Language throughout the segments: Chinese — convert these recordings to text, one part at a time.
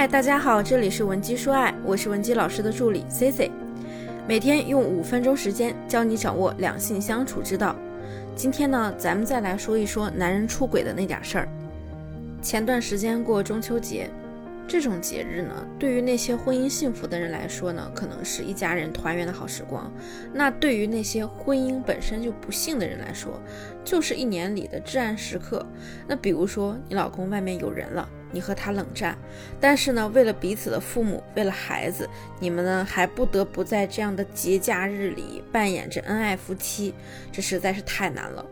嗨，大家好，这里是文姬说爱，我是文姬老师的助理 C C，每天用五分钟时间教你掌握两性相处之道。今天呢，咱们再来说一说男人出轨的那点事儿。前段时间过中秋节。这种节日呢，对于那些婚姻幸福的人来说呢，可能是一家人团圆的好时光；那对于那些婚姻本身就不幸的人来说，就是一年里的至暗时刻。那比如说，你老公外面有人了，你和他冷战，但是呢，为了彼此的父母，为了孩子，你们呢还不得不在这样的节假日里扮演着恩爱夫妻，这实在是太难了。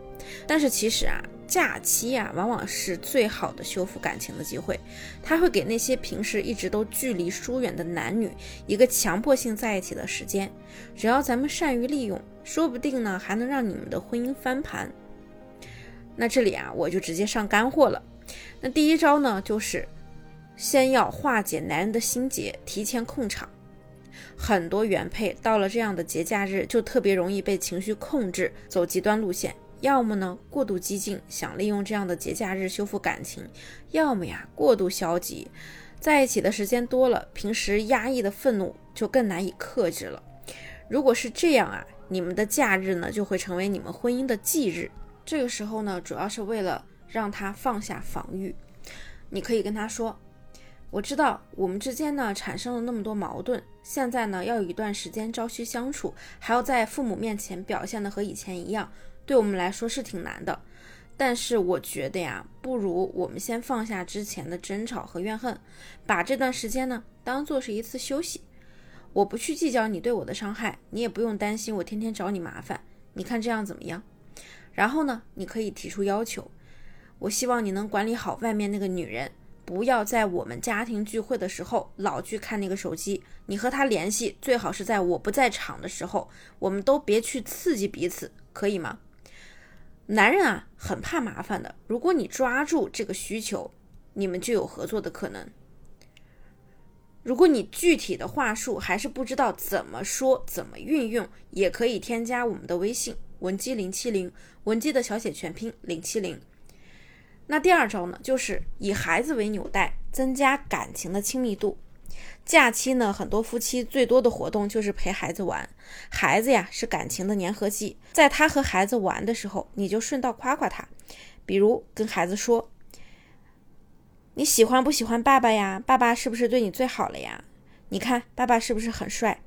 但是其实啊。假期呀，往往是最好的修复感情的机会。它会给那些平时一直都距离疏远的男女一个强迫性在一起的时间。只要咱们善于利用，说不定呢，还能让你们的婚姻翻盘。那这里啊，我就直接上干货了。那第一招呢，就是先要化解男人的心结，提前控场。很多原配到了这样的节假日，就特别容易被情绪控制，走极端路线。要么呢过度激进，想利用这样的节假日修复感情；要么呀过度消极，在一起的时间多了，平时压抑的愤怒就更难以克制了。如果是这样啊，你们的假日呢就会成为你们婚姻的忌日。这个时候呢，主要是为了让他放下防御。你可以跟他说：“我知道我们之间呢产生了那么多矛盾，现在呢要有一段时间朝夕相处，还要在父母面前表现的和以前一样。”对我们来说是挺难的，但是我觉得呀，不如我们先放下之前的争吵和怨恨，把这段时间呢当做是一次休息。我不去计较你对我的伤害，你也不用担心我天天找你麻烦。你看这样怎么样？然后呢，你可以提出要求，我希望你能管理好外面那个女人，不要在我们家庭聚会的时候老去看那个手机。你和她联系最好是在我不在场的时候，我们都别去刺激彼此，可以吗？男人啊，很怕麻烦的。如果你抓住这个需求，你们就有合作的可能。如果你具体的话术还是不知道怎么说、怎么运用，也可以添加我们的微信文姬零七零，文姬的小写全拼零七零。那第二招呢，就是以孩子为纽带，增加感情的亲密度。假期呢，很多夫妻最多的活动就是陪孩子玩。孩子呀，是感情的粘合剂。在他和孩子玩的时候，你就顺道夸夸他，比如跟孩子说：“你喜欢不喜欢爸爸呀？爸爸是不是对你最好了呀？你看爸爸是不是很帅？”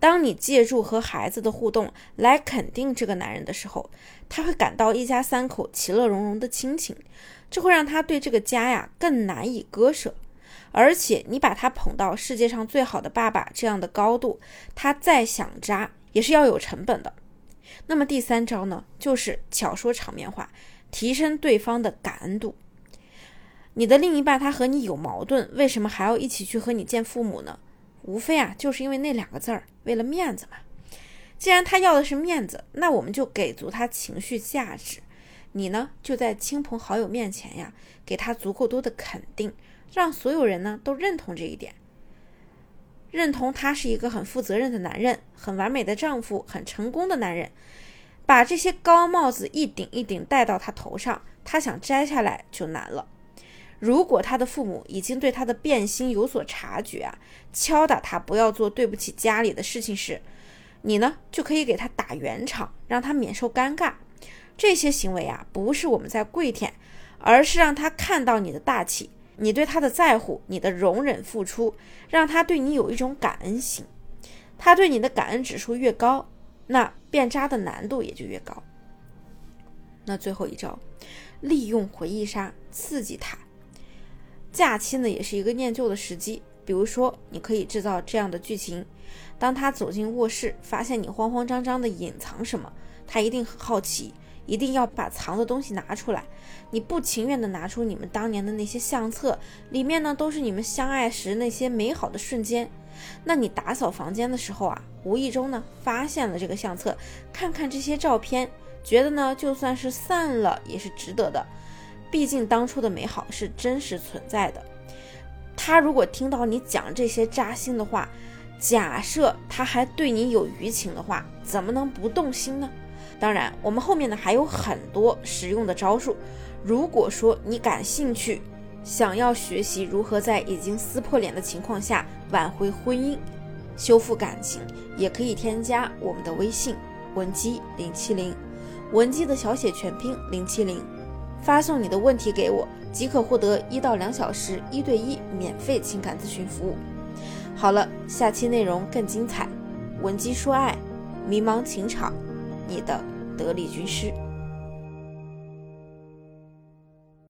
当你借助和孩子的互动来肯定这个男人的时候，他会感到一家三口其乐融融的亲情，这会让他对这个家呀更难以割舍。而且你把他捧到世界上最好的爸爸这样的高度，他再想渣也是要有成本的。那么第三招呢，就是巧说场面话，提升对方的感恩度。你的另一半他和你有矛盾，为什么还要一起去和你见父母呢？无非啊，就是因为那两个字儿，为了面子嘛。既然他要的是面子，那我们就给足他情绪价值。你呢，就在亲朋好友面前呀，给他足够多的肯定。让所有人呢都认同这一点，认同他是一个很负责任的男人，很完美的丈夫，很成功的男人。把这些高帽子一顶一顶戴到他头上，他想摘下来就难了。如果他的父母已经对他的变心有所察觉啊，敲打他不要做对不起家里的事情时，你呢就可以给他打圆场，让他免受尴尬。这些行为啊，不是我们在跪舔，而是让他看到你的大气。你对他的在乎，你的容忍付出，让他对你有一种感恩心。他对你的感恩指数越高，那变渣的难度也就越高。那最后一招，利用回忆杀刺激他。假期呢，也是一个念旧的时机。比如说，你可以制造这样的剧情：当他走进卧室，发现你慌慌张张的隐藏什么，他一定很好奇。一定要把藏的东西拿出来。你不情愿的拿出你们当年的那些相册，里面呢都是你们相爱时那些美好的瞬间。那你打扫房间的时候啊，无意中呢发现了这个相册，看看这些照片，觉得呢就算是散了也是值得的。毕竟当初的美好是真实存在的。他如果听到你讲这些扎心的话，假设他还对你有余情的话，怎么能不动心呢？当然，我们后面呢还有很多实用的招数。如果说你感兴趣，想要学习如何在已经撕破脸的情况下挽回婚姻、修复感情，也可以添加我们的微信文姬零七零，文姬的小写全拼零七零，发送你的问题给我，即可获得一到两小时一对一免费情感咨询服务。好了，下期内容更精彩，文姬说爱，迷茫情场，你的得力军师。